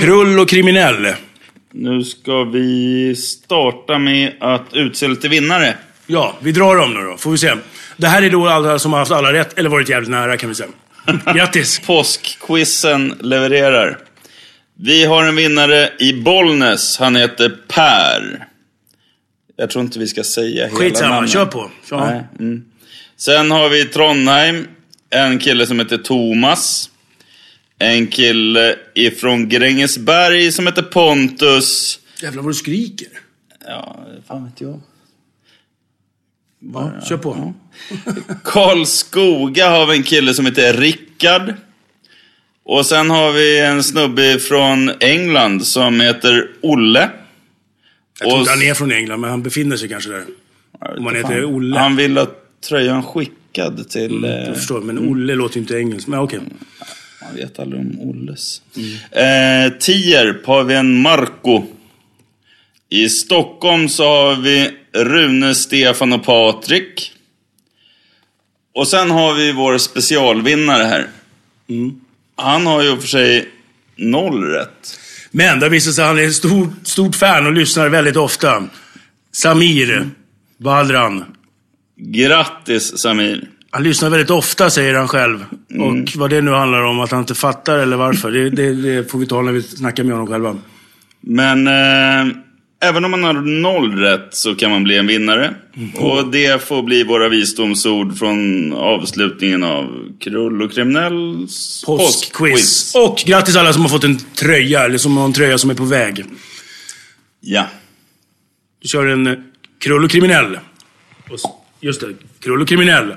Krull och kriminell. Nu ska vi starta med att utse lite vinnare. Ja, vi drar dem nu då, får vi se. Det här är då alla som har haft alla rätt, eller varit jävligt nära kan vi säga. Grattis! Påskquizen levererar. Vi har en vinnare i Bollnäs. Han heter Per. Jag tror inte vi ska säga hela Skitsamma, namnet. kör på. Ja. Nej, mm. Sen har vi i Trondheim en kille som heter Thomas. En kille ifrån Grängesberg som heter Pontus. Jävlar vad du skriker. Ja, fan vet jag. Ja, kör på. Karlskoga har vi en kille som heter Rickard. Och sen har vi en snubbe från England som heter Olle. Jag tror inte han är från England, men han befinner sig kanske där. Om man heter Olle. Han vill ha tröjan skickad till... eh, Jag förstår, men Olle låter ju inte engelskt. Men okej. Man vet aldrig om Olles. Eh, Tierp har vi en Marco. I Stockholm så har vi Rune, Stefan och Patrik. Och sen har vi vår specialvinnare här. Han har ju för sig noll rätt. Men det visar sig att han är ett stort, stort fan och lyssnar väldigt ofta. Samir Badran. Grattis Samir. Han lyssnar väldigt ofta, säger han själv. Och vad det nu handlar om, att han inte fattar eller varför, det, det, det får vi ta när vi snackar med honom själva. Men eh, även om man har noll rätt så kan man bli en vinnare. Och det får bli våra visdomsord från avslutningen av Krull och Kriminells Påskquiz. Och grattis alla som har fått en tröja, eller som har en tröja som är på väg. Ja. Du kör en eh, krull och kriminell. Just det, krull och kriminell.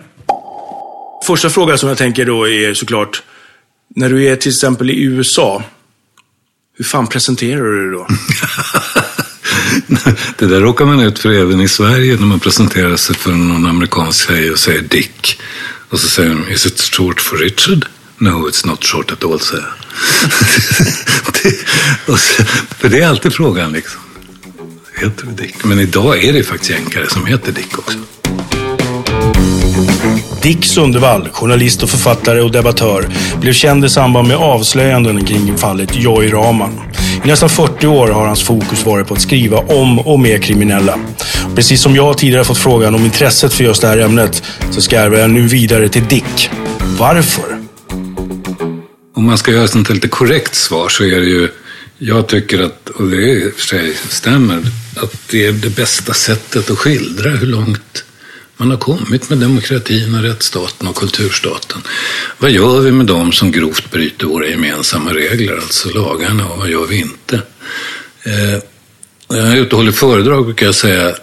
Första frågan som jag tänker då är såklart, när du är till exempel i USA, hur fan presenterar du dig då? Det där råkar man ut för även i Sverige när man presenterar sig för någon amerikansk tjej och säger Dick. Och så säger de, is it short for Richard? No, it's not short at all, säger jag. För det är alltid frågan liksom. Heter du Dick? Men idag är det faktiskt jänkare som heter Dick också. Dick Sundevall, journalist och författare och debattör, blev känd i samband med avslöjanden kring fallet Joy Raman. I nästan 40 år har hans fokus varit på att skriva om och med kriminella. Precis som jag tidigare fått frågan om intresset för just det här ämnet så skarvar jag nu vidare till Dick. Varför? Om man ska göra ett sånt här lite korrekt svar så är det ju, jag tycker att, och det i och för sig stämmer, att det är det bästa sättet att skildra hur långt man har kommit med demokratin och rättsstaten och kulturstaten. Vad gör vi med dem som grovt bryter våra gemensamma regler, alltså lagarna, och vad gör vi inte? Eh, när jag är ute och håller föredrag brukar jag säga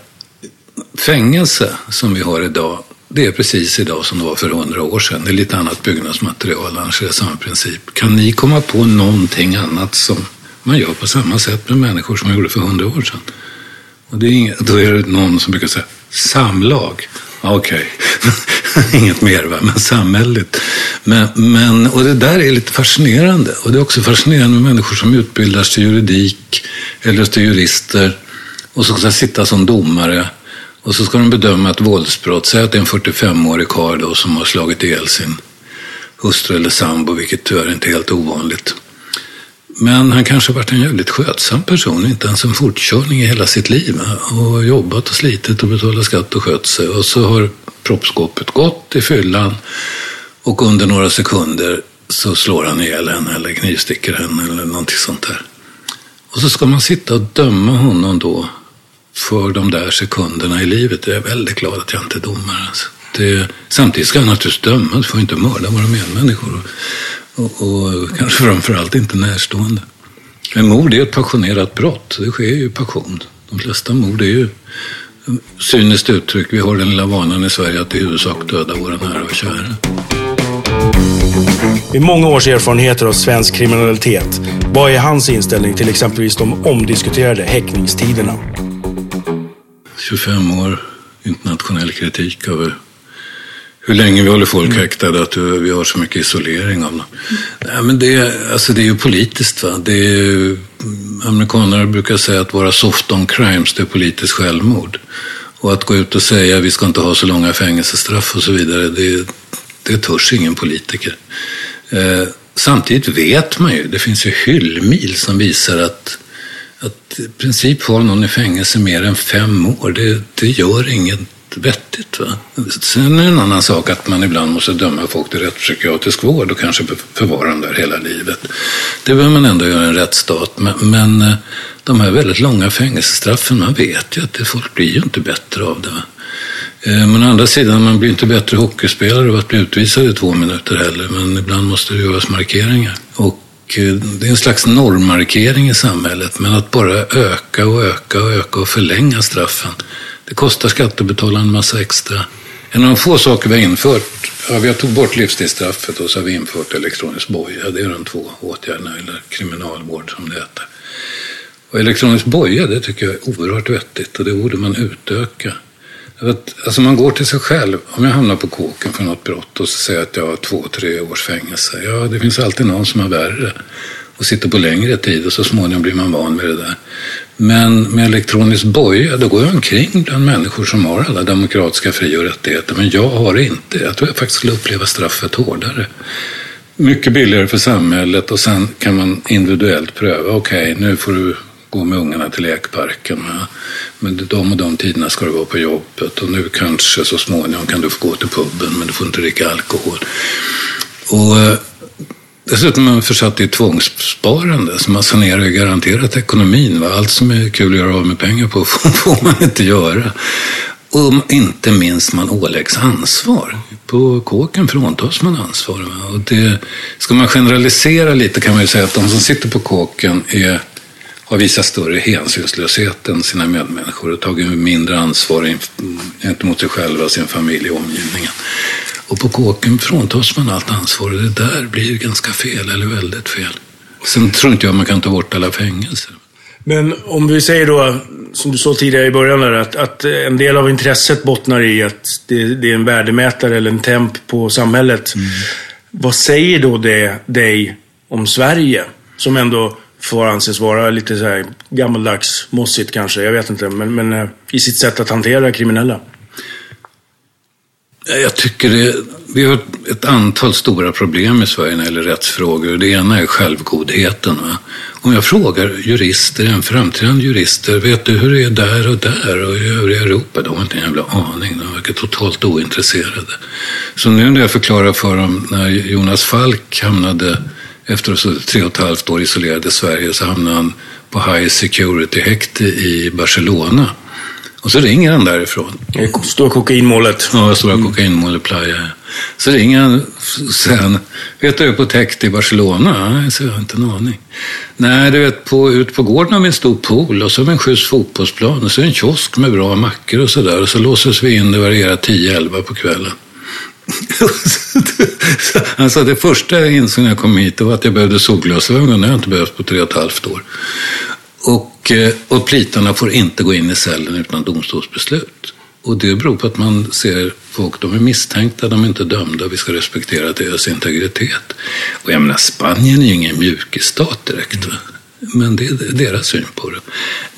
fängelse som vi har idag, det är precis idag som det var för hundra år sedan. Det är lite annat byggnadsmaterial, annars är det samma princip. Kan ni komma på någonting annat som man gör på samma sätt med människor som man gjorde för hundra år sedan? Och det är inget, då är det någon som brukar säga samlag. Okej, okay. inget mer va, men samhälleligt. Men, men, och det där är lite fascinerande. Och det är också fascinerande med människor som utbildas till juridik eller till jurister och så ska sitta som domare och så ska de bedöma ett våldsbrott. Säg att det är en 45-årig karl som har slagit ihjäl sin hustru eller sambo, vilket tyvärr inte är helt ovanligt. Men han kanske varit en jävligt skötsam person, inte ens en fortkörning i hela sitt liv. Och jobbat och slitit och betalat skatt och skött sig. Och så har proppskåpet gått i fyllan och under några sekunder så slår han ihjäl henne eller knivsticker henne eller någonting sånt där. Och så ska man sitta och döma honom då för de där sekunderna i livet. Jag är väldigt glad att jag inte är domare. Alltså. Det, samtidigt ska han naturligtvis dömas, du får inte mörda våra medmänniskor. Och, och kanske framförallt inte närstående. Men mord är ett passionerat brott. Det sker ju passion. De flesta mord är ju cyniskt uttryck. Vi har den lilla vanan i Sverige att i huvudsak döda våra nära och kära. Med många års erfarenheter av svensk kriminalitet, vad är hans inställning till exempelvis de omdiskuterade häktningstiderna? 25 år internationell kritik över hur länge vi håller folk häktade, att vi har så mycket isolering av dem. Nej, men det, alltså det är ju politiskt. Va? Det är, amerikaner brukar säga att vara soft on crimes, det är politiskt självmord. Och att gå ut och säga att vi ska inte ha så långa fängelsestraff och så vidare, det, det törs ingen politiker. Eh, samtidigt vet man ju, det finns ju hyllmil som visar att att i princip ha någon i fängelse mer än fem år, det, det gör inget vettigt. Va? Sen är det en annan sak att man ibland måste döma folk till rättspsykiatrisk vård och kanske förvara dem där hela livet. Det behöver man ändå göra i en rättsstat. Men, men eh, de här väldigt långa fängelsestraffen, man vet ju att det, folk blir ju inte bättre av det. Va? Eh, men å andra sidan, man blir inte bättre hockeyspelare av att bli utvisad i två minuter heller. Men ibland måste det göras markeringar. Och eh, det är en slags normmarkering i samhället. Men att bara öka och öka och öka och förlänga straffen, det kostar skattebetalarna en massa extra. En av de få saker vi har infört, ja, vi har tagit bort livstidsstraffet och så har vi infört elektronisk boja. Det är de två åtgärderna, eller kriminalvård som det heter. Och elektronisk boja, det tycker jag är oerhört vettigt och det borde man utöka. Alltså man går till sig själv. Om jag hamnar på kåken för något brott och så säger jag att jag har två, tre års fängelse. Ja, det finns alltid någon som har värre och sitter på längre tid och så småningom blir man van vid det där. Men med elektronisk boja, då går jag omkring bland människor som har alla demokratiska fri och rättigheter. Men jag har det inte. Jag tror jag faktiskt skulle uppleva straffet hårdare. Mycket billigare för samhället och sen kan man individuellt pröva. Okej, okay, nu får du gå med ungarna till lekparken. Men de och de tiderna ska du vara på jobbet och nu kanske så småningom kan du få gå till puben men du får inte dricka alkohol. Och eh, dessutom är man försatt i tvångssparande så man sanerar ju garanterat ekonomin. Va? Allt som är kul att göra av med pengar på får man inte göra. Och inte minst man åläggs ansvar. På kåken fråntas man ansvar. Va? Och det, ska man generalisera lite kan man ju säga att de som sitter på kåken är har visat större hänsynslöshet än sina medmänniskor och tagit mindre ansvar gentemot sig själva, sin familj och omgivningen. Och på kåken fråntas man allt ansvar och det där blir ganska fel, eller väldigt fel. Sen tror inte jag man kan ta bort alla fängelser. Men om vi säger då, som du sa tidigare i början, där, att, att en del av intresset bottnar i att det, det är en värdemätare eller en temp på samhället. Mm. Vad säger då det dig om Sverige? Som ändå får anses vara lite så här gammaldags, mossigt kanske. Jag vet inte. Men, men eh, i sitt sätt att hantera kriminella. Eh, jag tycker det, vi har ett antal stora problem i Sverige när det gäller rättsfrågor. Det ena är självgodheten. Va? Om jag frågar jurister, en framträdande jurister, vet du hur det är där och där och i övriga Europa? De har inte en jävla aning. De verkar totalt ointresserade. Så nu när jag förklarar för dem när Jonas Falk hamnade efter tre och ett halvt år isolerad i Sverige så hamnade han på high security-häkte i Barcelona. Och så ringer han därifrån. Det stora kokainmålet. Ja, stora kokainmålet Playa. Så ringer han och säger vet du, jag är på täkt i Barcelona? Nej, så jag har inte en aning. Nej, du vet, på, ut på gården har vi en stor pool och så har vi en skjuts fotbollsplan och så en kiosk med bra mackor och sådär. Och så låses vi in, det varierar 10-11 på kvällen. alltså det första jag insåg när jag kom hit var att jag behövde solglasögon. Det har jag inte behövt på tre och ett halvt år. Och, Eh, och plitarna får inte gå in i cellen utan domstolsbeslut. Och det beror på att man ser folk, de är misstänkta, de är inte dömda, vi ska respektera deras integritet. Och jag menar, Spanien är ju ingen mjukisstat direkt. Va? Men det är deras syn på det.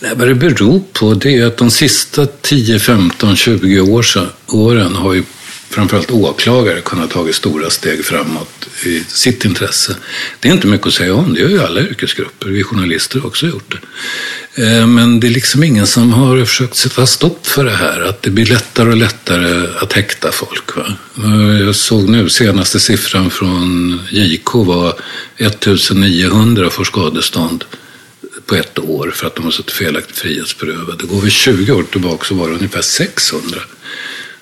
Nej, vad det beror på det är att de sista 10, 15, 20 år sedan, åren har ju framförallt åklagare kunnat tagit stora steg framåt i sitt intresse. Det är inte mycket att säga om, det gör ju alla yrkesgrupper. Vi journalister har också gjort det. Eh, men det är liksom ingen som har försökt sätta stopp för det här, att det blir lättare och lättare att häkta folk. Va? Eh, jag såg nu, senaste siffran från JK var 1900 får skadestånd på ett år för att de har suttit felaktigt frihetsberövade. Går vi 20 år tillbaka så var det ungefär 600.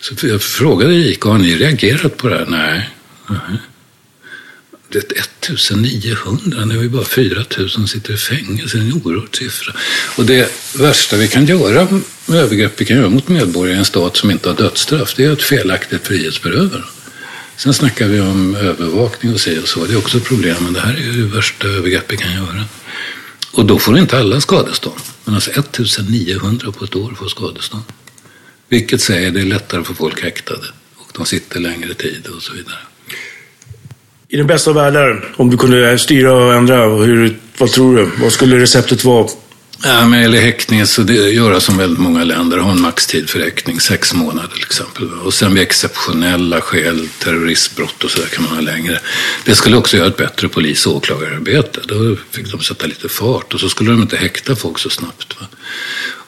Så jag frågade JK, har ni reagerat på det här? Nej. Nej. Det är 1900, nu är vi bara 4000 som sitter i fängelse. Det är en oerhörd siffra. Och det värsta vi kan göra med övergrepp vi kan göra mot medborgare i en stat som inte har dödsstraff, det är ett felaktigt frihetsberövande. Sen snackar vi om övervakning och så och så. Det är också ett problem, men det här är ju det värsta övergrepp vi kan göra. Och då får inte alla skadestånd. Men alltså 1900 på ett år får skadestånd. Vilket säger det är lättare för folk häktade och de sitter längre tid och så vidare. I den bästa av världar, om du kunde styra och ändra, hur, vad tror du? Vad skulle receptet vara? Ja, men eller häktning, så det göra som väldigt många länder, ha en maxtid för häktning, sex månader till exempel. Och sen vid exceptionella skäl, terroristbrott och sådär kan man ha längre. Det skulle också göra ett bättre polis och åklagararbete. Då fick de sätta lite fart och så skulle de inte häkta folk så snabbt. Va?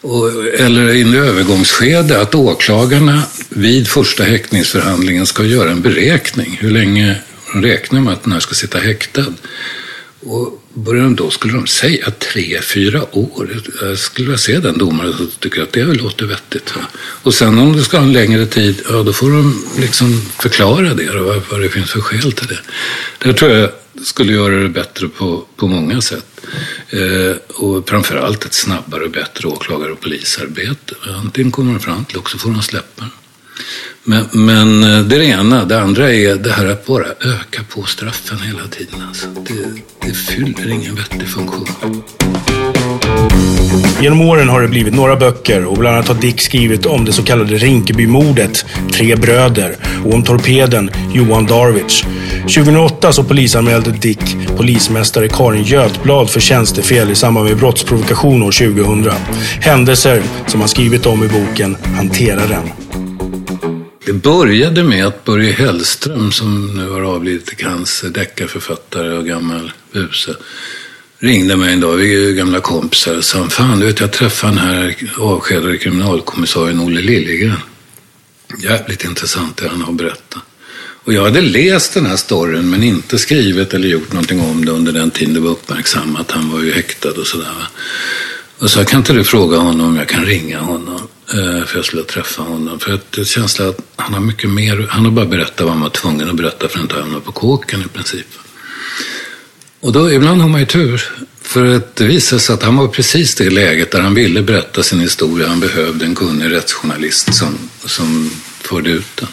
Och, eller i en övergångsskede att åklagarna vid första häktningsförhandlingen ska göra en beräkning. Hur länge de räknar med att den här ska sitta häktad. Och börjar de då skulle de säga tre, fyra år. Jag skulle vilja se den domaren som tycker att det låter vettigt. Va? Och sen om det ska ha en längre tid, ja då får de liksom förklara det och vad, vad det finns för skäl till det. Det tror jag skulle göra det bättre på, på många sätt. Eh, och framförallt ett snabbare och bättre åklagare och polisarbete. Antingen kommer de fram till också får de släppa men, men eh, det är det ena. Det andra är det här att bara öka på straffen hela tiden. Alltså. Det, det fyller ingen vettig funktion. Genom åren har det blivit några böcker och bland annat har Dick skrivit om det så kallade Rinkebymordet, Tre bröder och om torpeden Johan Darwich. 2008 så polisanmälde Dick polismästare Karin Götblad för tjänstefel i samband med brottsprovokation år 2000. Händelser som han skrivit om i boken Hanteraren. Det började med att Börje Hellström, som nu har avlidit i cancer, deckarförfattare och gammal buse, ringde mig en dag, vi är ju gamla kompisar, och sa fan du vet jag träffade den här avskedade kriminalkommissarien Olle Liljegren. Jävligt intressant det han har berättat. Och jag hade läst den här storyn men inte skrivit eller gjort någonting om det under den tiden det var uppmärksammat. Han var ju häktad och sådär. Och så kan inte du fråga honom om jag kan ringa honom? Eh, för jag skulle träffa honom. För att det känns att han har mycket mer, han har bara berättat vad han var tvungen att berätta för att inte hamna på kåken i princip. Och då ibland har man ju tur. För att det visade sig att han var precis det läget där han ville berätta sin historia. Han behövde en kunnig rättsjournalist som, som förde ut den.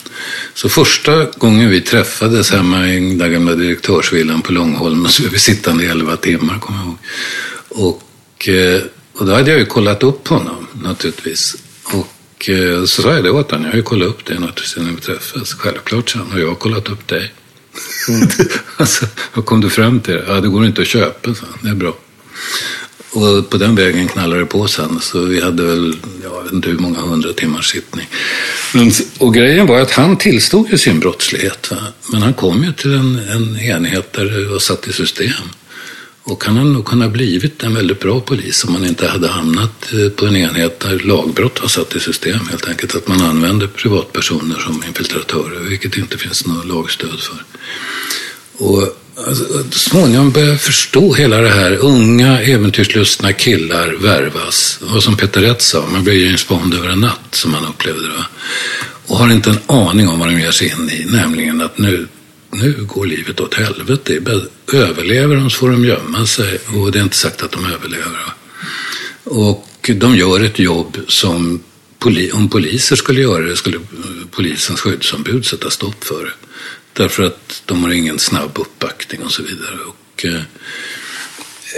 Så första gången vi träffades hemma i den gamla direktörsvillan på Långholmen så var vi sittande i elva timmar, kommer jag ihåg. Och, eh, och då hade jag ju kollat upp honom naturligtvis. Och eh, så sa jag det åt honom, jag har ju kollat upp dig naturligtvis när vi träffas. Självklart, han, och jag har kollat upp dig. Mm. alltså, vad kom du fram till? Ja, det går inte att köpa, han. Det är bra. Och på den vägen knallade det på sen. Så vi hade väl, jag vet inte hur många hundra timmars sittning. Men, och grejen var att han tillstod ju sin brottslighet. Va? Men han kom ju till en, en enhet där det var satt i system. Och han hade nog kunnat blivit en väldigt bra polis om man inte hade hamnat eh, på en enhet där lagbrott var satt i system. Helt enkelt att man använder privatpersoner som infiltratörer, vilket det inte finns något lagstöd för. Och alltså, småningom började jag förstå hela det här. Unga äventyrslustna killar värvas. Och som Peter Rätt sa, man blir James Bond över en natt som man upplevde det. Och har inte en aning om vad de ger sig in i. Nämligen att nu, nu går livet åt helvete. Överlever de så får de gömma sig. Och det är inte sagt att de överlever. Och de gör ett jobb som om poliser skulle göra det skulle polisens skyddsombud sätta stopp för. Därför att de har ingen snabb uppbackning och så vidare. Och, eh,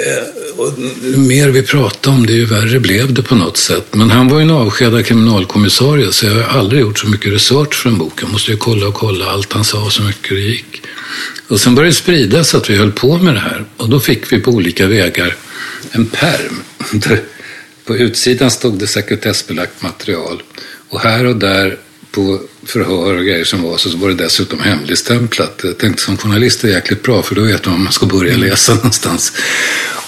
Eh, och ju mer vi pratade om det, ju värre blev det på något sätt. Men han var ju en avskedad kriminalkommissarie så jag har aldrig gjort så mycket research för en bok. Jag måste ju kolla och kolla allt han sa så mycket det gick. Och sen började det spridas att vi höll på med det här. Och då fick vi på olika vägar en perm. På utsidan stod det sekretessbelagt material. Och här och där på förhör och grejer som var så var det dessutom hemligstämplat. Jag tänkte som journalist är det jäkligt bra för då vet man om man ska börja mm. läsa någonstans.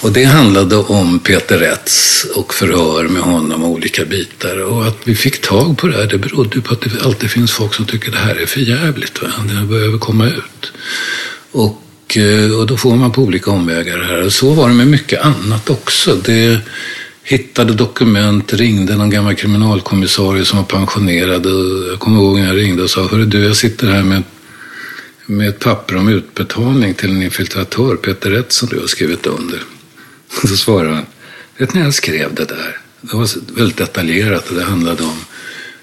Och det handlade om Peter Rätts och förhör med honom och olika bitar. Och att vi fick tag på det här det berodde på att det alltid finns folk som tycker det här är för jävligt. Va? Det behöver komma ut. Och, eh, och då får man på olika omvägar det här. Och så var det med mycket annat också. Det hittade dokument, ringde någon gammal kriminalkommissarie som var pensionerad. Jag kommer ihåg när jag ringde och sa, hörru du, jag sitter här med, med ett papper om utbetalning till en infiltratör, Peter Rätt, som du har skrivit under. Så svarade han, vet ni, jag skrev det där. Det var väldigt detaljerat och det handlade om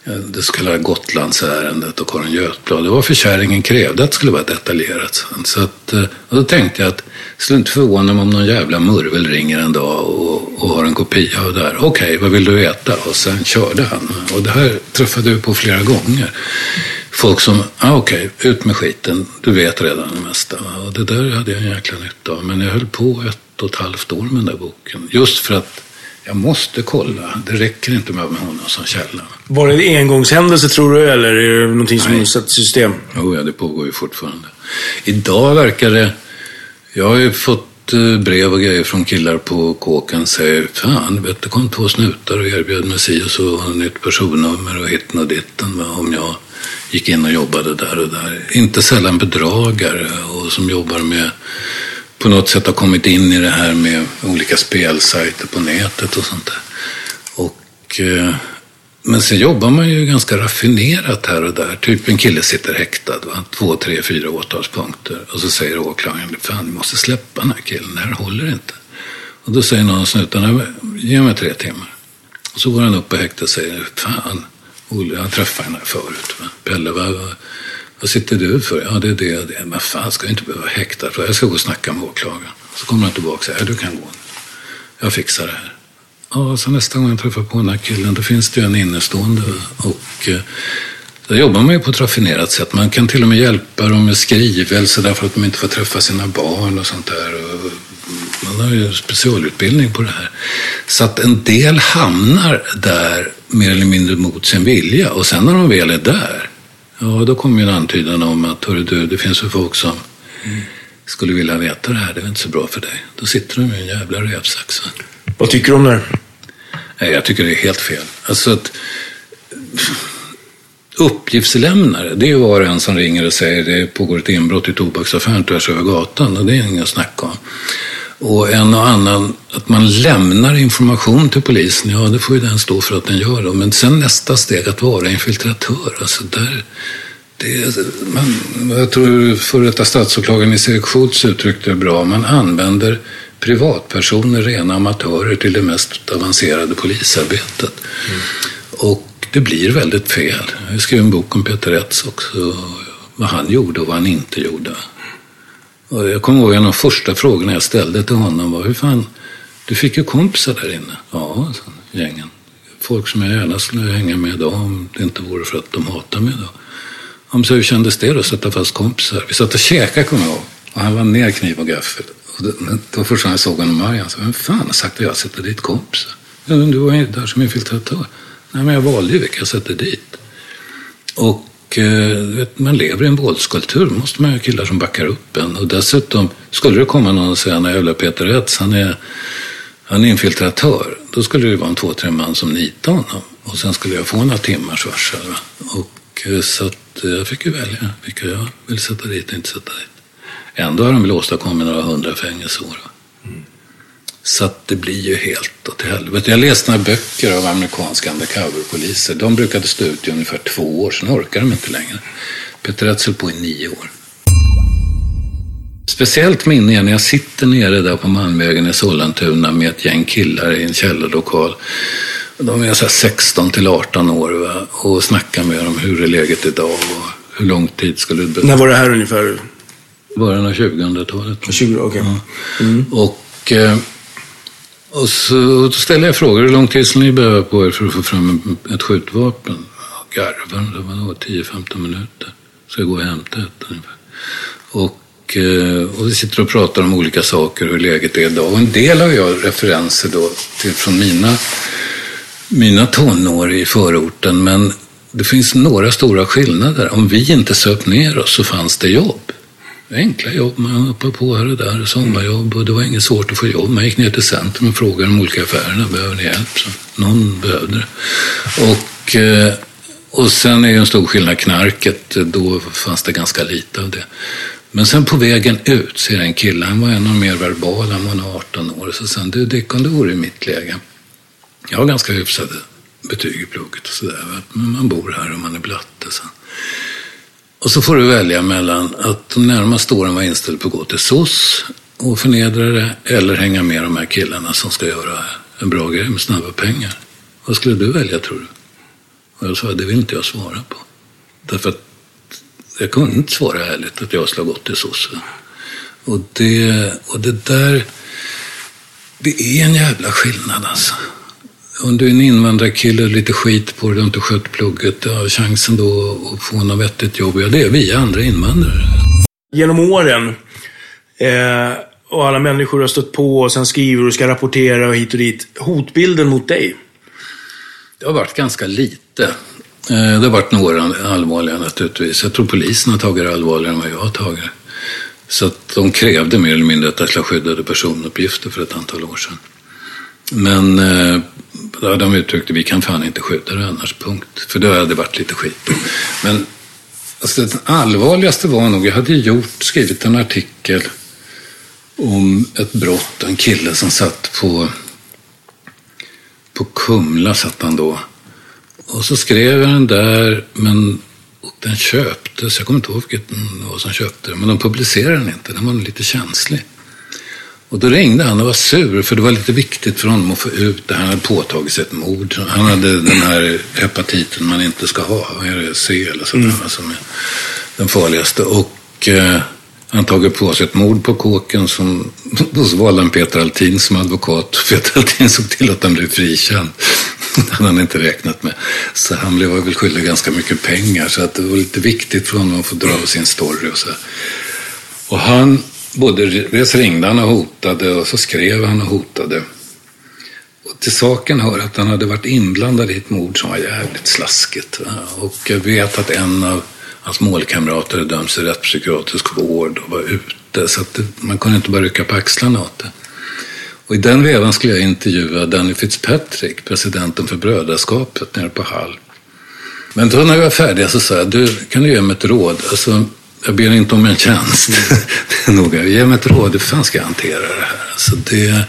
det så kallade Gotlandsärendet och Karin Götblad. Det var för kärringen krävde att det skulle vara detaljerat. Så att, eh, och då tänkte jag att det skulle inte förvåna mig om någon jävla murvel ringer en dag och, och har en kopia av det här. Okej, okay, vad vill du veta? Och sen körde han. Och det här träffade jag på flera gånger. Folk som, ah, okej, okay, ut med skiten. Du vet redan det mesta. Och det där hade jag en jäkla nytta av. Men jag höll på ett och ett halvt år med den där boken. Just för att jag måste kolla. Det räcker inte med honom som källa. Var det en engångshändelse tror du, eller är det någonting som satt system? Jo, ja, det pågår ju fortfarande. Idag verkar det... Jag har ju fått eh, brev och grejer från killar på kåken säger Fan, vet, det kom två snutar och erbjöd mig si och så nytt personnummer och hitten och ditten om jag gick in och jobbade där och där. Inte sällan bedragare och som jobbar med på något sätt har kommit in i det här med olika spelsajter på nätet och sånt där. Och, eh, men sen jobbar man ju ganska raffinerat här och där. Typ en kille sitter häktad, va? två, tre, fyra åtalspunkter. Och så säger åklagaren, fan du måste släppa den här killen, det här håller inte. Och då säger någon av snutarna, ge mig tre timmar. Och så går han upp på häktet och säger, fan, Olle, jag träffade henne förut. Va? Pelle, va? Vad sitter du för? Ja, det är det och det. Men fan, ska jag inte behöva häkta för Jag ska gå och snacka med åklagaren. Så kommer han tillbaka och säger, ja, du kan gå. Jag fixar det här. Ja, så nästa gång jag träffar på den här killen, då finns det ju en innestående. Och eh, då jobbar man ju på ett raffinerat sätt. Man kan till och med hjälpa dem med skrivelser därför att de inte får träffa sina barn och sånt där. Och mm, man har ju specialutbildning på det här. Så att en del hamnar där mer eller mindre mot sin vilja. Och sen när de väl är där, Ja, då kom ju en antydan om att hörru du, det finns ju folk som mm. skulle vilja veta det här. Det är inte så bra för dig. Då sitter de i en jävla rävsax. Vad tycker du om det? Nej, jag tycker det är helt fel. Alltså att uppgiftslämnare, det är ju var och en som ringer och säger det pågår ett inbrott i tobaksaffären tvärs över gatan och det är inget snack om. Och en och annan, att man lämnar information till polisen, ja det får ju den stå för att den gör. det. Men sen nästa steg, att vara infiltratör, alltså där, det, man, jag tror före detta statsåklagaren Nils-Erik Schultz uttryckte det bra, man använder privatpersoner, rena amatörer, till det mest avancerade polisarbetet. Mm. Och det blir väldigt fel. Jag skrev en bok om Peter Etz också, vad han gjorde och vad han inte gjorde. Och jag kommer ihåg en av de första frågorna jag ställde till honom var, hur fan, du fick ju kompisar där inne. Ja, gängen. Folk som jag gärna skulle hänga med idag om det inte vore för att de hatar mig idag. Han sa, hur kändes det då att sätta fast kompisar? Vi satt och käkade, kommer jag ihåg. Och han var ner kniv och gaffel. Och då, då första gången jag såg honom arg, han sa, vem fan har sagt att jag sätter dit kompisar? Ja, men du var ju där som infiltratör. Nej, men jag valde ju vilka jag sätter dit. Och och eh, vet, man lever i en våldskultur. Då måste man ha killar som backar upp en. Och dessutom, skulle det komma någon och säga, när jävla Peter Rätz, han är, han är infiltratör. Då skulle det vara en två, tre man som nitar honom. Och sen skulle jag få några timmars varsel. Och eh, så att eh, jag fick ju välja vilka jag vill sätta dit och inte sätta dit. Ändå har de väl åstadkommit några hundra fängelseår. Så att det blir ju helt åt helvete. Jag läste några böcker av amerikanska undercoverpoliser. De brukade stå ut i ungefär två år, sen orkar de inte längre. Peter Rätz höll på i nio år. Speciellt minne är när jag sitter nere där på Malmvägen i Sollentuna med ett gäng killar i en källarlokal. De är så 16 till 18 år va? och snackar med dem hur är läget idag och hur lång tid skulle det När var det här ungefär? Början av 2000-talet. 20, okej. Ja. Och, eh, och så då ställer jag frågor. Hur lång tid skulle ni behöva på er för att få fram ett skjutvapen? Garvar, det var nog 10-15 minuter. Så jag går och hämtar ett ungefär. Och, eh, och vi sitter och pratar om olika saker, hur läget är idag. Och en del har jag referenser då till från mina, mina tonår i förorten. Men det finns några stora skillnader. Om vi inte söp ner oss så fanns det jobb. Enkla jobb, man hoppade på här och där, sommarjobb och det var inget svårt att få jobb. Man gick ner till centrum och frågade de olika affärerna, behöver ni hjälp? Så någon behövde det. Och, eh, och sen är ju en stor skillnad knarket, då fanns det ganska lite av det. Men sen på vägen ut ser en kille, han var ännu mer verbal, han var 18 år, så sen du Dickon, du vore i mitt läge. Jag har ganska hyfsade betyg i plugget och sådär, men man bor här och man är blatte. Så. Och så får du välja mellan att de närmaste åren vara inställd på att gå till SOS och förnedra det eller hänga med de här killarna som ska göra en bra grej med snabba pengar. Vad skulle du välja tror du? Och jag sa, det vill inte jag svara på. Därför att jag kunde inte svara ärligt att jag skulle ha gått till SOS. Och det, och det där, det är en jävla skillnad alltså. Om du är en invandrarkille och lite skit på dig och inte skött plugget, du har chansen då att få något vettigt jobb. Ja, det är vi andra invandrare. Genom åren eh, och alla människor har stött på och sen skriver och ska rapportera och hit och dit. Hotbilden mot dig? Det har varit ganska lite. Eh, Det har varit några allvarliga naturligtvis. Jag tror polisen har tagit det allvarligare än vad jag har tagit det. Så att de krävde mer eller mindre att jag skulle skyddade personuppgifter för ett antal år sedan. Men eh, då hade de uttryckt att vi kan fan inte skydda det annars, punkt. För då hade det varit lite skit. då. Men alltså, det allvarligaste var nog, jag hade gjort, skrivit en artikel om ett brott, en kille som satt på, på Kumla satt han då. Och så skrev jag den där, men och den köptes, jag kommer inte ihåg vilket det var som köpte den, men de publicerade den inte, den var lite känslig. Och då ringde han och var sur, för det var lite viktigt för honom att få ut det. Han hade påtagit sig ett mord. Han hade den här hepatiten man inte ska ha, vad är det, C eller sådär, som är den farligaste. Och eh, han tagit på sig ett mord på kåken som, då valde han Peter Altin som advokat. Peter Altin såg till att han blev frikänd. Det hade han inte räknat med. Så han blev väl skyldig ganska mycket pengar. Så att det var lite viktigt för honom att få dra sin story och så. Och han, både dels ringde han och hotade och så skrev han och hotade. Och till saken hör att han hade varit inblandad i ett mord som var jävligt slaskigt. va. Och jag vet att en av hans målkamrater dömts till rättspsykiatrisk vård och var ute. Så att det, man kunde inte bara rycka på axlarna åt det. Och i den vevan skulle jag intervjua Danny Fitzpatrick, presidenten för Brödraskapet nere på Hall. Men då när vi var färdiga så sa jag, du kan du ge mig ett råd? Alltså, jag ber inte om en tjänst. det är noga. Ge mig ett råd, hur fan ska jag hantera det här? Alltså, det,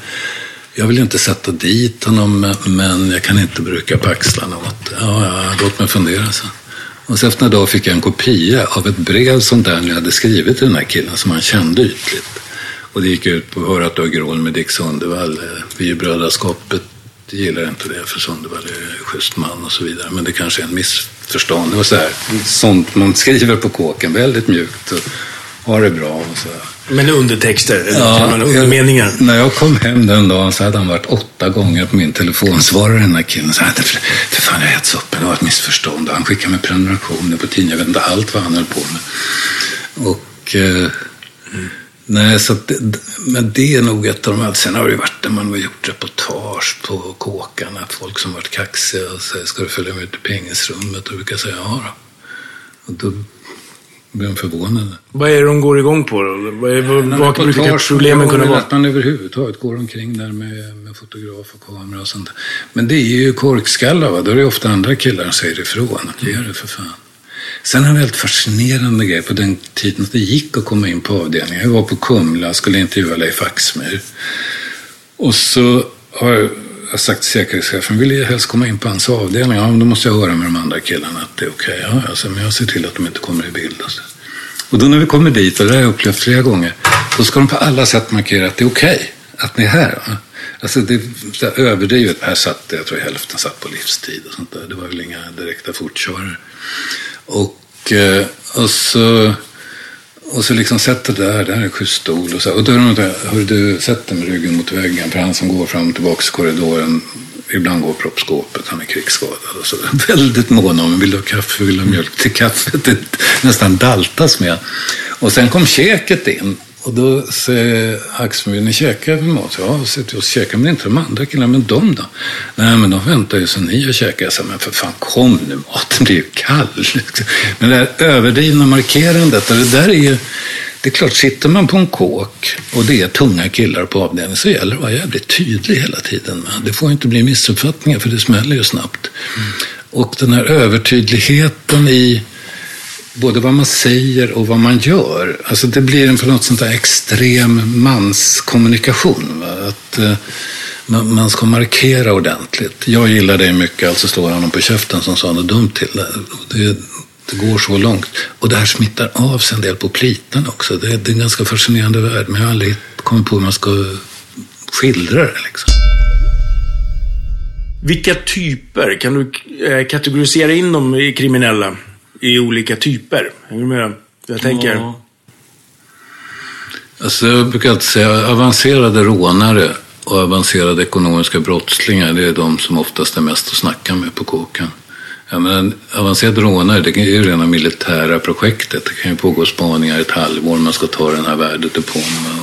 jag vill inte sätta dit honom, men jag kan inte bruka på axlarna åt. Ja, ja, låt mig fundera så. Och så efter en dag fick jag en kopia av ett brev som Danny hade skrivit till den här killen som han kände ytligt. Och det gick ut på Hör att du har grål med Dick Sundevall. Vi i brödraskapet gillar inte det för Sundevall är en schysst man och så vidare. Men det kanske är en missförstånd. Det var så här, sånt man skriver på kåken, väldigt mjukt. Och har det bra och så här. Men undertexter, Ja, undermeningar. När jag kom hem den dagen så hade han varit åtta gånger på min telefonsvarare den här killen. Så här, för, för fan jag äts upp, det var ett missförstånd. Och han skickade med prenumerationer på tidningar. Jag vet inte allt vad han höll på med. Och... Eh, Nej, så det, men det är nog ett av de här. Sen har det ju varit där man har gjort reportage på kåkarna. Att folk som varit kaxiga och säger ska du följa med ut i pingisrummet? Och brukar säga ja då. Och då blir de förvånade. Vad är det de går igång på då? Vad, är, vad, vad brukar problemen kunna vara? Att man överhuvudtaget går omkring där med, med fotograf och kamera och sånt. Men det är ju korkskallar va. Då är det ofta andra killar som säger ifrån. Att ge det för fan. Sen har vi en väldigt fascinerande grej på den tiden att det gick att komma in på avdelningen. Jag var på Kumla och skulle intervjua Leif Axmyr. Och så har jag sagt till säkerhetschefen, vill jag helst komma in på hans avdelning? Ja, men då måste jag höra med de andra killarna att det är okej. Okay. Ja, alltså, men jag ser till att de inte kommer i bild. Alltså. Och då när vi kommer dit, och det har jag upplevt flera gånger, då ska de på alla sätt markera att det är okej okay, att ni är här. Va? Alltså det är överdrivet. Här satt, jag tror hälften satt på livstid och sånt där. Det var väl inga direkta fortkörare. Och, eh, och så och så liksom sätter där, där är en schysst stol. Och, så, och då är det där, hör du, sätt dig med ryggen mot väggen. För han som går fram och tillbaka i korridoren, ibland går proppskåpet, han är krigsskadad. Och så. Väldigt mån om, vill du ha kaffe, vill du ha mjölk till kaffet? Det nästan daltas med. Och sen kom käket in. Och då säger Axel, vill ni käka för mat? Ja, sitter och käkar, men inte de andra killarna, men de då? Nej, men de väntar ju så ni har käkat. Jag sa, men för fan kom nu, maten blir ju kall. Men det här överdrivna markerandet, och det där är ju, det är klart, sitter man på en kåk och det är tunga killar på avdelningen så gäller det att vara jävligt tydlig hela tiden. Det får inte bli missuppfattningar, för det smäller ju snabbt. Mm. Och den här övertydligheten i både vad man säger och vad man gör. Alltså det blir en för något sånt där extrem manskommunikation. Att eh, man, man, ska markera ordentligt. Jag gillar det mycket, alltså slår honom på käften som sa något dumt till. Det, det går så långt. Och det här smittar av sig en del på plitan också. Det, det är en ganska fascinerande värld, men jag har aldrig kommit på hur man ska skildra det. Liksom. Vilka typer, kan du eh, kategorisera in dem i kriminella? I olika typer. Hänger du med? Jag tänker. Ja. Alltså, jag brukar alltid säga avancerade rånare och avancerade ekonomiska brottslingar, det är de som oftast är mest att snacka med på kåken. Ja, men avancerad rånare, det är ju rena militära projektet. Det kan ju pågå spaningar ett halvår. Man ska ta den här värdedepån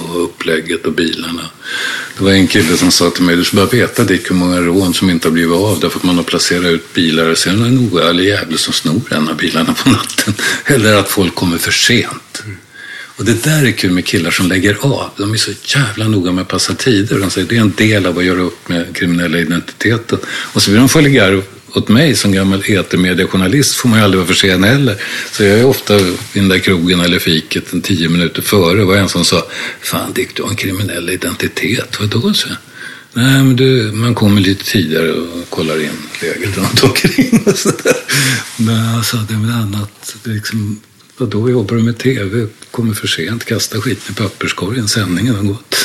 och upplägget och bilarna. Det var en kille som sa till mig, du ska bara veta Dick hur många rån som inte har blivit av därför att man har placerat ut bilar och sen är det en oärlig jävel som snor en av bilarna på natten. Eller att folk kommer för sent. Och det där är kul med killar som lägger av. De är så jävla noga med att passa tider. De säger det är en del av att göra upp med kriminella identiteten. Och så vill de följer åt mig som gammal etermediejournalist får man ju aldrig vara för sen heller. Så jag är ofta i den där krogen eller fiket en tio minuter före. Det var en som sa, fan Dick, du har en kriminell identitet. Vadå? Så? Nej, men du, man kommer lite tidigare och kollar in läget runt omkring och sådär. Men alltså, det är väl annat. Liksom, vadå, jobbar du med tv? Kommer för sent, kastar skiten i papperskorgen, sändningen har gått.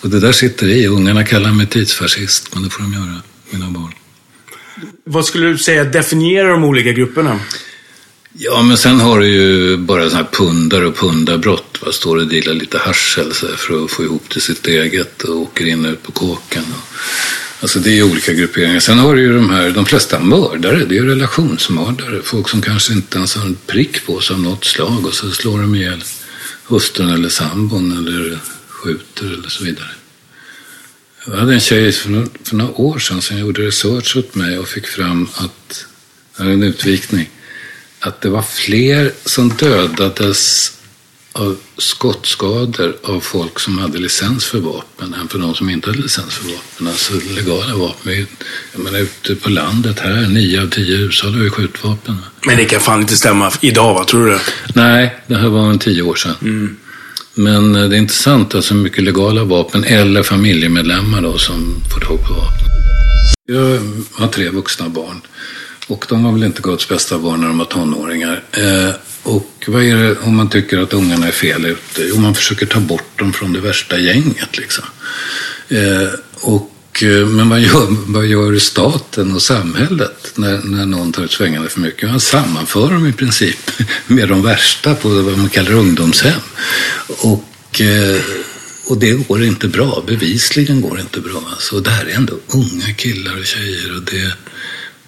Och det där sitter i. Ungarna kallar mig tidsfascist, men det får de göra, mina barn. Vad skulle du säga definierar de olika grupperna? Ja, men sen har du ju bara sådana här pundar och pundarbrott. Va? Står och dealar lite haschel för att få ihop till sitt eget och åker in och ut på kåken. Alltså det är ju olika grupperingar. Sen har du ju de här, de flesta mördare, det är ju relationsmördare. Folk som kanske inte ens har en prick på sig av något slag och så slår de ihjäl hustrun eller sambon eller skjuter eller så vidare. Jag hade en tjej för några, för några år sedan som gjorde research åt mig och fick fram att, en utvikning, att det var fler som dödades av skottskador av folk som hade licens för vapen än för de som inte hade licens för vapen. Alltså legala vapen. Jag menar ute på landet här, nio av tio hushåll har ju skjutvapen. Men det kan fan inte stämma idag, va? Tror du det? Nej, det här var en tio år sedan. Mm. Men eh, det är intressant alltså mycket legala vapen eller familjemedlemmar då som får tag på vapen. Jag har tre vuxna barn och de var väl inte Guds bästa barn när de var tonåringar. Eh, och vad är det om man tycker att ungarna är fel ute? Jo, man försöker ta bort dem från det värsta gänget liksom. Eh, och Eh, men vad gör, vad gör staten och samhället när, när någon tar ut svängarna för mycket? Man sammanför dem i princip med de värsta på vad man kallar ungdomshem. Och, eh, och det går inte bra, bevisligen går det inte bra. Alltså, det här är ändå unga killar och tjejer och det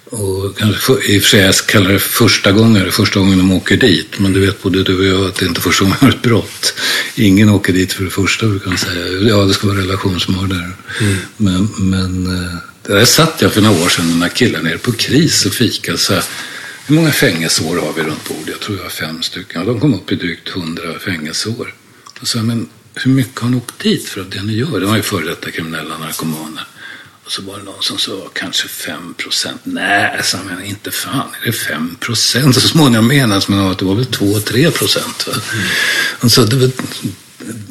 och kanske, I och för sig, jag kallar det första gången, första gången de åker dit. Men du vet både du och jag att det inte är första gången ett brott. Ingen åker dit för det första, brukar man säga. Ja, det ska vara relationsmördare. Mm. Men, men eh, där satt jag för några år sedan, när killar nere på KRIS och fikade. Så här, hur många fängelseår har vi runt bordet? Jag tror jag har fem stycken. Och de kom upp i drygt hundra fängelseår. Och så, men hur mycket har ni åkt dit för det ni gör? De var ju före detta kriminella narkomaner. Och så var det någon som sa kanske 5 procent. Nej, sa han, inte fan är det 5 procent. Så småningom menades man att det var väl 2-3 procent. Och så det var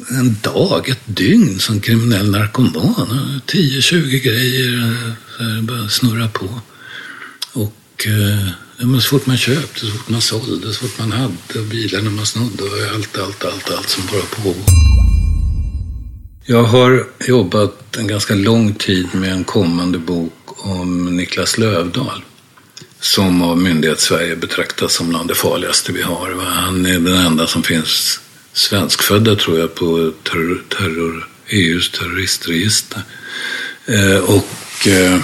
en dag, ett dygn som kriminell narkoman. 10-20 grejer, bara snurra på. Och eh, men så fort man köpte, så fort man sålde, så fort man hade, och bilarna man snodde och allt, allt, allt, allt som bara pågår. Jag har jobbat en ganska lång tid med en kommande bok om Niklas Lövdahl. Som av myndighets-Sverige betraktas som bland det farligaste vi har. Han är den enda som finns svenskfödda tror jag på terror, terror, EUs terroristregister. Eh, och eh,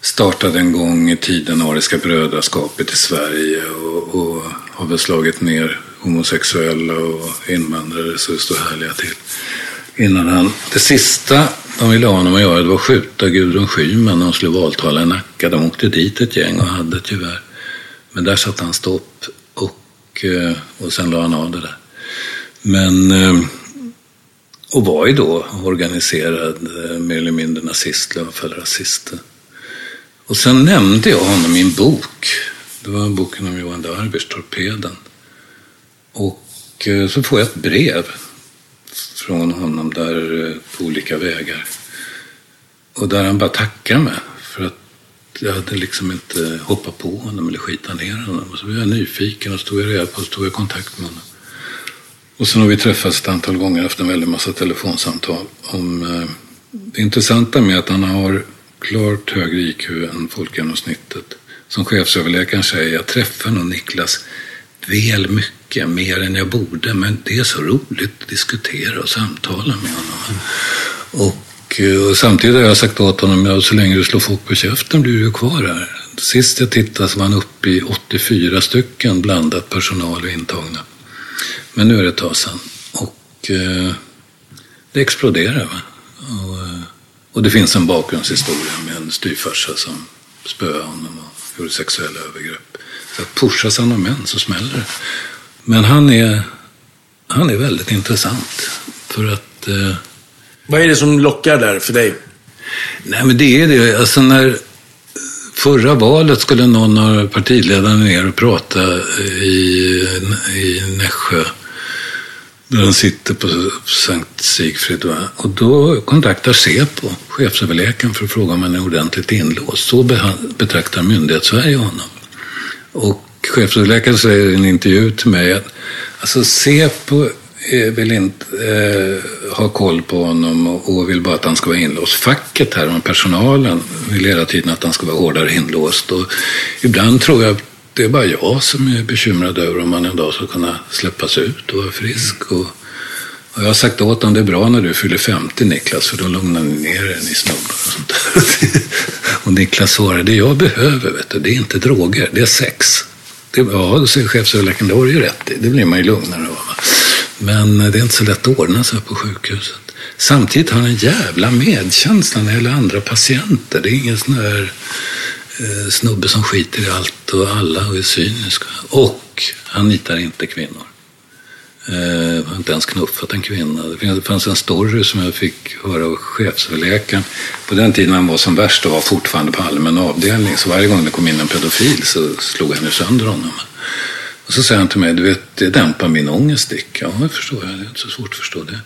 startade en gång i tiden Ariska brödraskapet i Sverige och, och har väl slagit ner homosexuella och invandrare så det står härliga till. Innan han, det sista de ville ha honom att göra det var att skjuta Gudrun Schyman när hon skulle valtala i Nacka. De åkte dit ett gäng och hade tyvärr. Men där satte han stopp och, eh, och sen la han av det där. Men, eh, och var ju då organiserad eh, mer eller mindre nazist, rasist. Och sen nämnde jag honom i en bok. Det var boken om Johan Darbish, Torpeden. Och så får jag ett brev från honom där eh, på olika vägar. Och där han bara tackar mig för att jag hade liksom inte hoppat på honom eller skitat ner honom. Och så blev jag nyfiken och så tog jag reda på och stod i kontakt med honom. Och sen har vi träffats ett antal gånger och haft en väldig massa telefonsamtal om eh, det intressanta med att han har klart högre IQ än folkgenomsnittet. Som chefsöverläkaren säger, jag träffar nog Niklas väl mycket, mer än jag borde. Men det är så roligt att diskutera och samtala med honom. Och, eh, och samtidigt har jag sagt åt honom, ja, så länge du slår folk på käften blir du kvar här. Sist jag tittade så var han uppe i 84 stycken blandat personal och intagna. Men nu är det ett tag sedan. Och eh, det exploderar. Va? Och, eh, och det finns en bakgrundshistoria med en styvfarsa som spöade honom och gjorde sexuella övergrepp. Så pushas han av män så smäller det. Men han är, han är väldigt intressant. För att... Eh, Vad är det som lockar där för dig? Nej, men det är det. Alltså när förra valet skulle någon av partiledarna ner och prata i, i Nässjö. Där han sitter på Sankt Sigfrid. Va? Och då kontaktar Säpo chefsöverläkaren för att fråga om han är ordentligt inlåst. Så betraktar myndighetssverige honom. Och chefsöverläkaren säger i en intervju till mig att alltså Säpo vill inte eh, ha koll på honom och, och vill bara att han ska vara inlåst. Facket här och personalen vill hela tiden att han ska vara hårdare inlåst. Och ibland tror jag att det är bara jag som är bekymrad över om han en dag ska kunna släppas ut och vara frisk. Och, och jag har sagt åt honom, det är bra när du fyller 50 Niklas, för då lugnar ni ner er, ni snubbar och sånt där. och Niklas svarade, det jag behöver, vet du, det är inte droger, det är sex. Det, ja, då säger chefsöverläkaren, det har du ju rätt i, det blir man ju lugnare av. Men eh, det är inte så lätt att ordna sig på sjukhuset. Samtidigt har han en jävla medkänsla när det gäller andra patienter. Det är ingen sån där eh, snubbe som skiter i allt och alla och är cynisk. Och han nitar inte kvinnor. Jag har inte ens knuffat en kvinna. Det fanns en story som jag fick höra av chefsöverläkaren. På den tiden han var som värst och var fortfarande på allmän avdelning. Så varje gång det kom in en pedofil så slog han ju sönder honom. Och så säger han till mig, du vet, det dämpar min ångest Dick. Ja, det förstår jag. Det är inte så svårt att förstå det.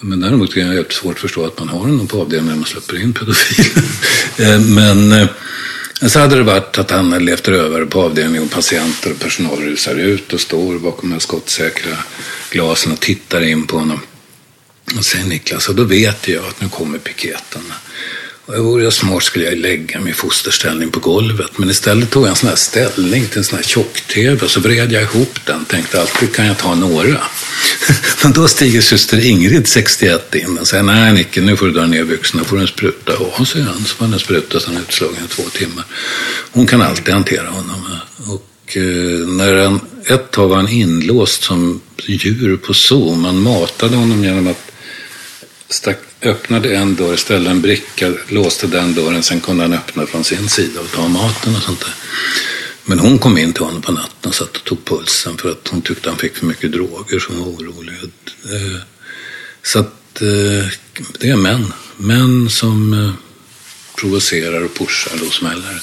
Men däremot kan jag svårt att förstå att man har någon på avdelningen när man släpper in pedofil. Eh, eh men så hade det varit att han hade levt över på avdelningen och patienter och personal rusar ut och står bakom de skottsäkra glasen och tittar in på honom. Och säger Niklas, och då vet jag att nu kommer piketen. Och vore jag smart skulle jag lägga mig i fosterställning på golvet. Men istället tog jag en sån här ställning till en sån här tjock-tv och så vred jag ihop den. Tänkte alltid kan jag ta några. Men då stiger syster Ingrid, 61, in och säger nej Nicke, nu får du dra ner byxorna, får du en spruta. Ja, säger han, så får han en spruta, så han är utslagen i två timmar. Hon kan alltid hantera honom. Och eh, när han, ett tag var han inlåst som djur på zoo. Man matade honom genom att stack, öppnade en dörr, ställde en bricka, låste den dörren, sen kunde han öppna från sin sida och ta maten och sånt där. Men hon kom in till honom på natten och satt och tog pulsen för att hon tyckte han fick för mycket droger så hon var orolig. Eh, så att eh, det är män. Män som, eh, provocerar och pushar, och smäller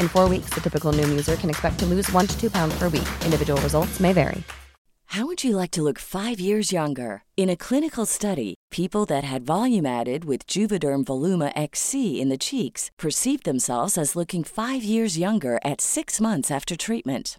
In four weeks, the typical Noom user can expect to lose one to two pounds per week. Individual results may vary. How would you like to look five years younger? In a clinical study, people that had volume added with Juvederm Voluma XC in the cheeks perceived themselves as looking five years younger at six months after treatment.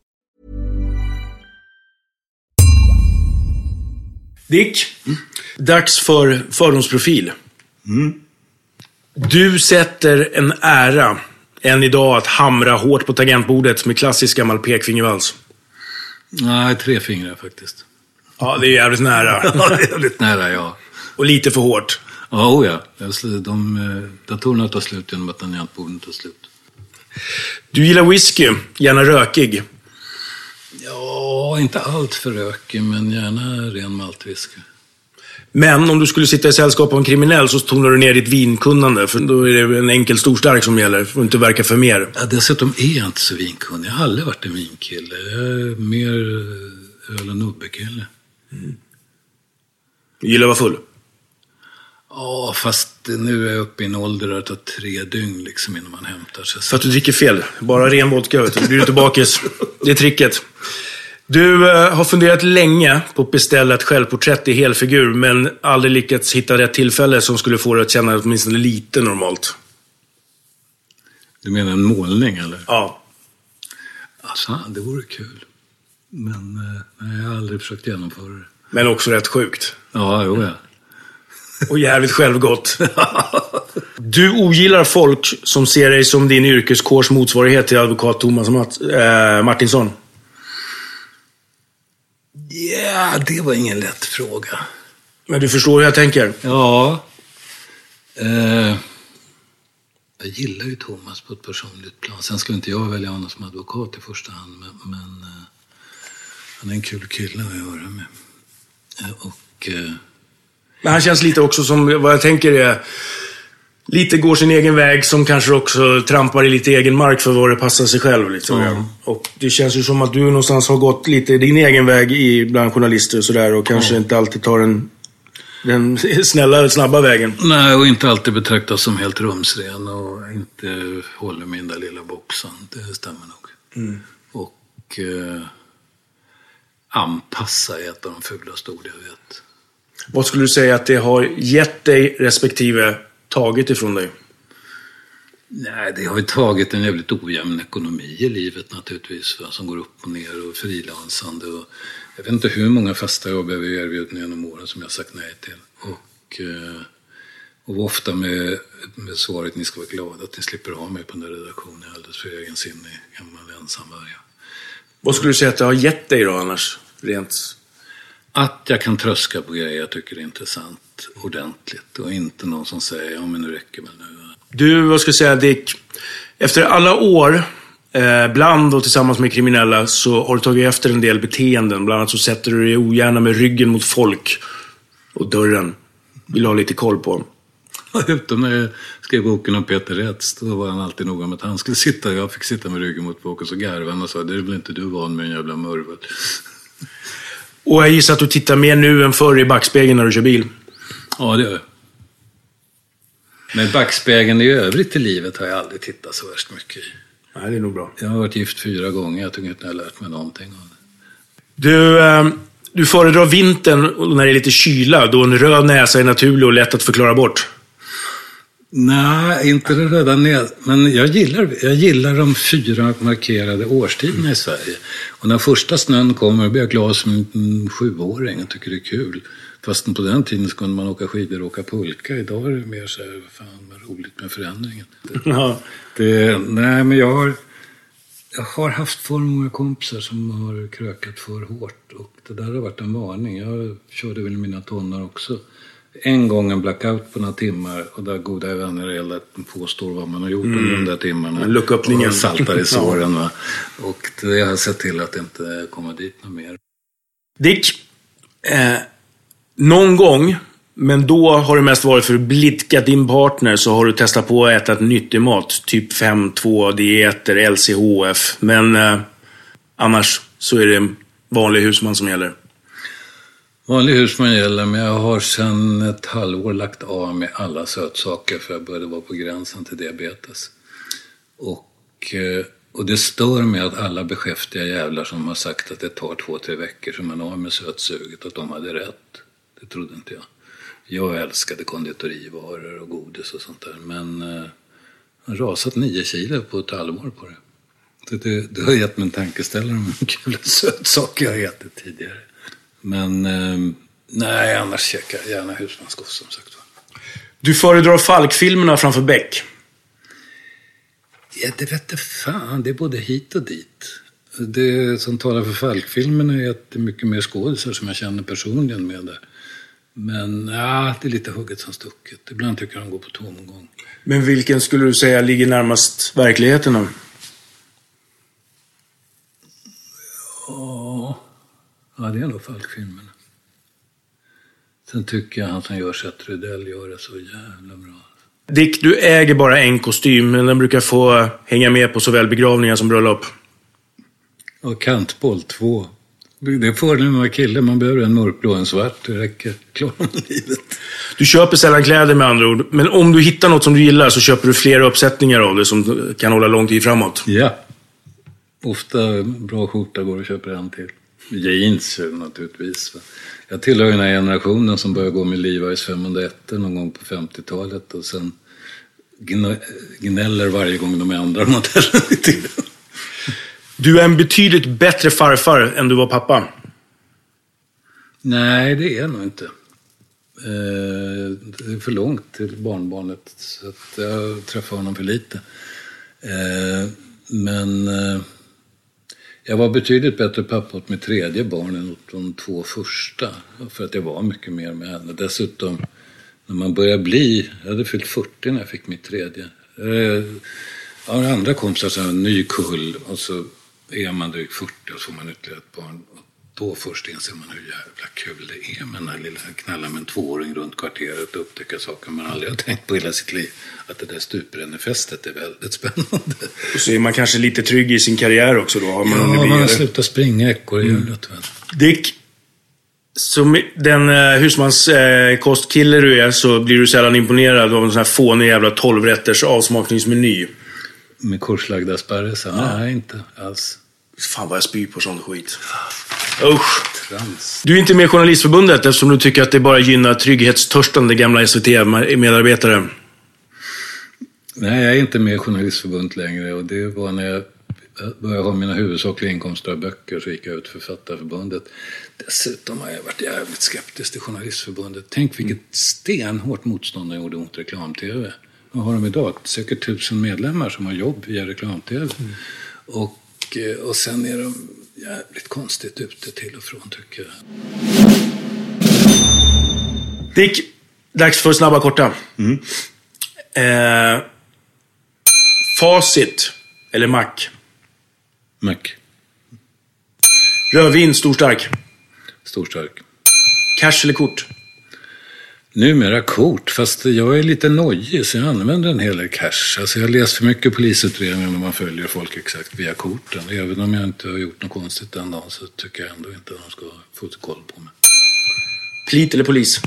Dick, dags för fördomsprofil. Du sätter en ära än idag att hamra hårt på tangentbordet med klassisk gammal pekfingervals. Nej, tre fingrar faktiskt. Ja, det är jävligt nära. Ja, det är jävligt nära, ja. Och lite för hårt. Ja, oh ja. De, eh, datorerna tar slut genom att tangentborden tar slut. Du gillar whisky, gärna rökig. Ja, inte allt för rökig, men gärna ren maltwhisky. Men om du skulle sitta i sällskap av en kriminell så tonar du ner ditt vinkunnande. För då är det en enkel storstark som gäller. Får inte verka för mer. Ja, dessutom är jag inte så vinkunnig. Jag har aldrig varit en vinkille. Jag är mer öl och nubbekille. Du gillar att vara full. Ja, fast nu är jag uppe i en ålder där det tar tre dygn liksom innan man hämtar sig. För att du dricker fel. Bara ren vodka, vet du. Blir du inte bakis. Det är tricket. Du eh, har funderat länge på att beställa ett självporträtt i helfigur, men aldrig lyckats hitta rätt tillfälle som skulle få dig att känna åtminstone lite normalt. Du menar en målning eller? Ja. Alltså, det vore kul. Men eh, nej, jag har aldrig försökt genomföra det. Men också rätt sjukt. Ja, jo ja. Och jävligt självgott. Du ogillar folk som ser dig som din yrkeskårs motsvarighet till advokat Thomas Matt, eh, Martinsson. Ja, det var ingen lätt fråga. Men du förstår hur jag tänker? Ja. Eh, jag gillar ju Thomas på ett personligt plan. Sen skulle inte jag välja honom som advokat i första hand. Men, men eh, han är en kul kille att göra med. Eh, och... Eh, Men han känns lite också som, vad jag tänker är, lite går sin egen väg som kanske också trampar i lite egen mark för vad det passar sig själv. Lite, sådär. Och det känns ju som att du någonstans har gått lite din egen väg i, bland journalister och sådär och kanske inte alltid tar den, den snälla, snabba vägen. Nej, och inte alltid betraktas som helt rumsren och inte håller med den där lilla boxen. Det stämmer nog. Och eh, anpassa är ett av de fulaste ord jag vet. Vad skulle du säga att det har gett dig respektive tagit ifrån dig? Nej, det har ju tagit en jävligt ojämn ekonomi i livet naturligtvis. Va? Som går upp och ner och frilansande. Och jag vet inte hur många fasta jobb jag har erbjudit genom åren som jag har sagt nej till. Och, eh, och ofta med, med svaret ni ska vara glada att ni slipper ha mig på den där redaktionen. Jag är alldeles för egensinnig, gammal ensamvarg. Vad skulle du säga att det har gett dig då annars? Rent att jag kan tröska på grejer jag tycker är intressant ordentligt och inte någon som säger ja men nu räcker väl nu. Du, vad ska jag säga Dick? Efter alla år, eh, bland och tillsammans med kriminella, så har du tagit efter en del beteenden. Bland annat så sätter du dig ogärna med ryggen mot folk och dörren. Vill ha lite koll på. Utom när jag skrev boken om Peter Rätz, då var han alltid noga med att han skulle sitta, jag fick sitta med ryggen mot och så garvade han och sa det är väl inte du van med en jävla murvel. Och jag gissar att du tittar mer nu än förr i backspegeln när du kör bil. Ja, det gör jag. Men backspegeln i övrigt i livet har jag aldrig tittat så värst mycket i. Nej, det är nog bra. Jag har varit gift fyra gånger, jag tycker inte jag har lärt mig någonting av det. Du, eh, du föredrar vintern när det är lite kyla, då en röd näsa är naturlig och lätt att förklara bort. Nej, inte det röda nät. Men jag gillar, jag gillar de fyra markerade årstiderna i Sverige. Och när första snön kommer blir jag glad som en sjuåring och tycker det är kul. Fast på den tiden kunde man åka skidor och åka pulka. Idag är det mer så här, fan vad roligt med förändringen. Ja. Det, nej, men jag har, jag har haft för många kompisar som har krökat för hårt. Och det där har varit en varning. Jag körde väl mina tonår också. En gång en blackout på några timmar och där goda vänner hela påstår vad man har gjort Mm. under de där timmarna. Lucköppningen. Och saltar i såren. Va? Och det har jag sett till att inte komma dit något mer. Dick, eh, någon gång, men då har det mest varit för att blidka din partner, så har du testat på att äta nyttig mat. Typ 5-2 dieter, LCHF. Men eh, annars så är det en vanlig husman som gäller. Vanlig husman gäller, men jag har sedan ett halvår lagt av med alla sötsaker för jag började vara på gränsen till diabetes. Och, eh, och det stör mig att alla beskäftiga jävlar som har sagt att det tar två, tre veckor som man har av med sötsuget, att de hade rätt. Det trodde inte jag. Jag älskade konditorivaror och godis och sånt där, men eh, jag har rasat nio kilo på ett halvår på det. Det, det, det har gett mig en tankeställare om hur kul sötsaker jag har ätit tidigare. Men eh, nej, annars käkar jag gärna husmanskost som sagt. Du föredrar Falk-filmerna framför Beck. Ja, det vete fan, det är både hit och dit. Det som talar för Falk-filmerna är att det är mycket mer skådisar som jag känner personligen med det. Men ja, det är lite hugget som stucket. Ibland tycker jag de går på tomgång. Men vilken skulle du säga ligger närmast verkligheten då? Ja, ja det är nog Falk-filmerna. Sen tycker jag han som gör Seth Rydell gör det så jävla bra. Dick, du äger bara en kostym, men den brukar få hänga med på såväl begravningar som bröllop. Och kantboll 2. Det är fördelen med att vara kille. Man behöver en mörkblå och en svart. Det räcker. Klarar man livet. Du köper sällan kläder med andra ord, men om du hittar något som du gillar så köper du flera uppsättningar av det som kan hålla lång tid framåt. Ja. Ofta bra skjorta går och köper en till. Jeans naturligtvis. Jag tillhör den här generationen som började gå med Levi's 501 någon gång på 50-talet och sen gnäller varje gång de ändrar modellen i tiden. Du är en betydligt bättre farfar än du var pappa. Nej, det är jag nog inte. Eh, Det är för långt till barnbarnet, så jag träffar honom för lite. Eh, Men eh, jag var betydligt bättre pappa åt mitt tredje barn än åt de två första. För att jag var mycket mer med henne. Dessutom, när man börjar bli... Jag hade fyllt 40 när jag fick mitt tredje. Jag har andra kompisar som har en ny kull och så är man drygt 40 och så får man ytterligare ett barn. Då först inser man hur jävla kul det är med den här lilla knalla med en tvååring runt kvarteret och upptäcka saker man aldrig har tänkt på i hela sitt liv. Att det där stuprännefestet är väldigt spännande. Och så är man kanske lite trygg i sin karriär också då. Har man Ja, man har slutat springa ekorrhjulet. väl. Dick, som den eh, husmanskostkille eh, du är så blir du sällan imponerad av en sån här fånig jävla tolvrätters avsmakningsmeny. Med korslagda sparrisar? Nej, inte alls. Fan vad jag spyr på sån skit. Usch. Trams. Du är inte med i Journalistförbundet eftersom du tycker att det bara gynnar trygghetstörstande gamla SVT-medarbetare. Nej, jag är inte med i Journalistförbundet längre och det var när jag började ha mina huvudsakliga inkomster av böcker så gick jag ut Författarförbundet. Dessutom har jag varit jävligt skeptisk till Journalistförbundet. Tänk vilket stenhårt motstånd de gjorde mot reklam-tv. Vad har de idag? Säkert tusen medlemmar som har jobb via reklam-tv. Och, eh, och sen är de jävligt konstigt ute till och från tycker jag. Dick, dags för snabba korta. Mm. Eh, facit, eller Mac? Mac. Rödvin, stor stark? Stor stark. Cash eller kort? Numera kort, fast jag är lite nojig så jag använder en hel del cash. Alltså jag har läst för mycket polisutredningar när man följer folk exakt via korten. Även om jag inte har gjort något konstigt den dagen så tycker jag ändå inte att de ska få koll på mig. Plit eller polis?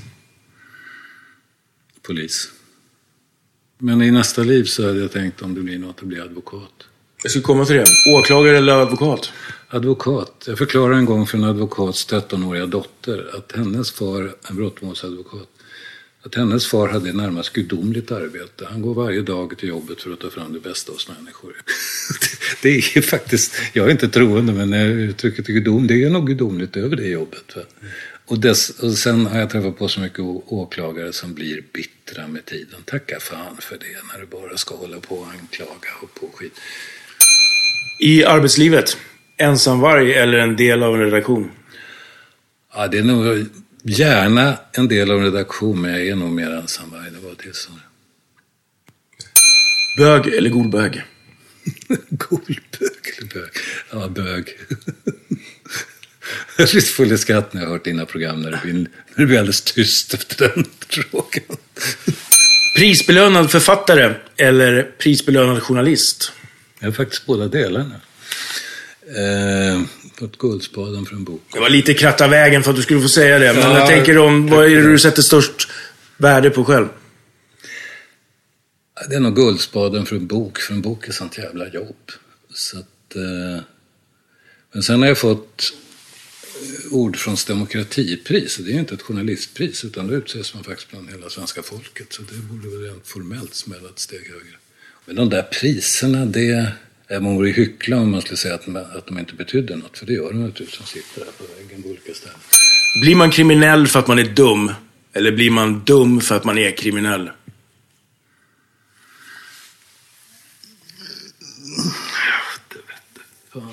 Polis. Men i nästa liv så hade jag tänkt om det blir något att bli advokat. Jag ska komma till det. Åklagare eller advokat? Advokat. Jag förklarade en gång för en advokats 13-åriga dotter att hennes far, en brottmålsadvokat, att hennes far hade ett närmast gudomligt arbete. Han går varje dag till jobbet för att ta fram det bästa hos människor. Det är faktiskt, jag är inte troende men uttrycket gudom, det är nog gudomligt över det jobbet. Och, dess, och sen har jag träffat på så mycket åklagare som blir bittra med tiden. Tacka fan för det när du bara ska hålla på och anklaga och på skit. I arbetslivet? Ensamvarg eller en del av en redaktion? Ja, det är nog gärna en del av en redaktion, men jag är nog mer ensamvarg. Det var det som... Bög eller golbög? golbög eller bög? Ja, bög. Jag blir full i skratt när jag hört dina program när det blir, när det blir alldeles tyst efter den frågan. Prisbelönad författare eller prisbelönad journalist? Jag är faktiskt båda delarna. Eh, fått Guldspaden för en bok. Det var lite kratta vägen för att du skulle få säga det. Men Ja, jag tänker om, vad är det du sätter störst värde på själv? Det är nog Guldspaden för en bok, för en bok är sånt jävla jobb. Så att, eh, men sen har jag fått eh, Ordfronts demokratipris. Det är ju inte ett journalistpris utan det utses man faktiskt bland hela svenska folket. Så det borde väl rent formellt smälla ett steg högre. Men de där priserna, det... Man vore hyckla om man skulle säga att, att de inte betydde något. För det gör de naturligtvis som sitter där på väggen på olika ställen. Blir man kriminell för att man är dum? Eller blir man dum för att man är kriminell?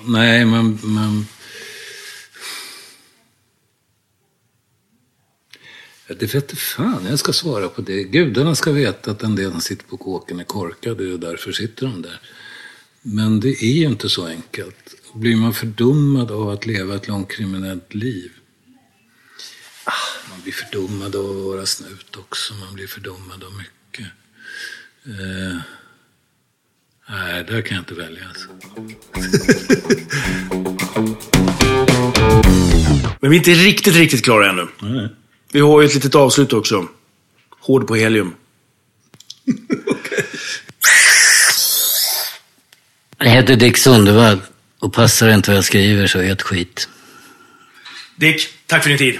Nej, man... man... Ja, det vet fan jag ska svara på det. Gudarna ska veta att en del som sitter på kåken är korkade och därför sitter de där. Men det är ju inte så enkelt. Blir man fördummad av att leva ett långt kriminellt liv? Ah, man blir fördummad av att vara snut också. Man blir fördummad av mycket. Eh, nej, där kan jag inte välja. Alltså. Men vi är inte riktigt, riktigt klara ännu. Nej. Vi har ju ett litet avslut också. Hård på helium. Jag heter Dick Sundevall och passar inte vad jag skriver så ett skit. Dick, tack för din tid.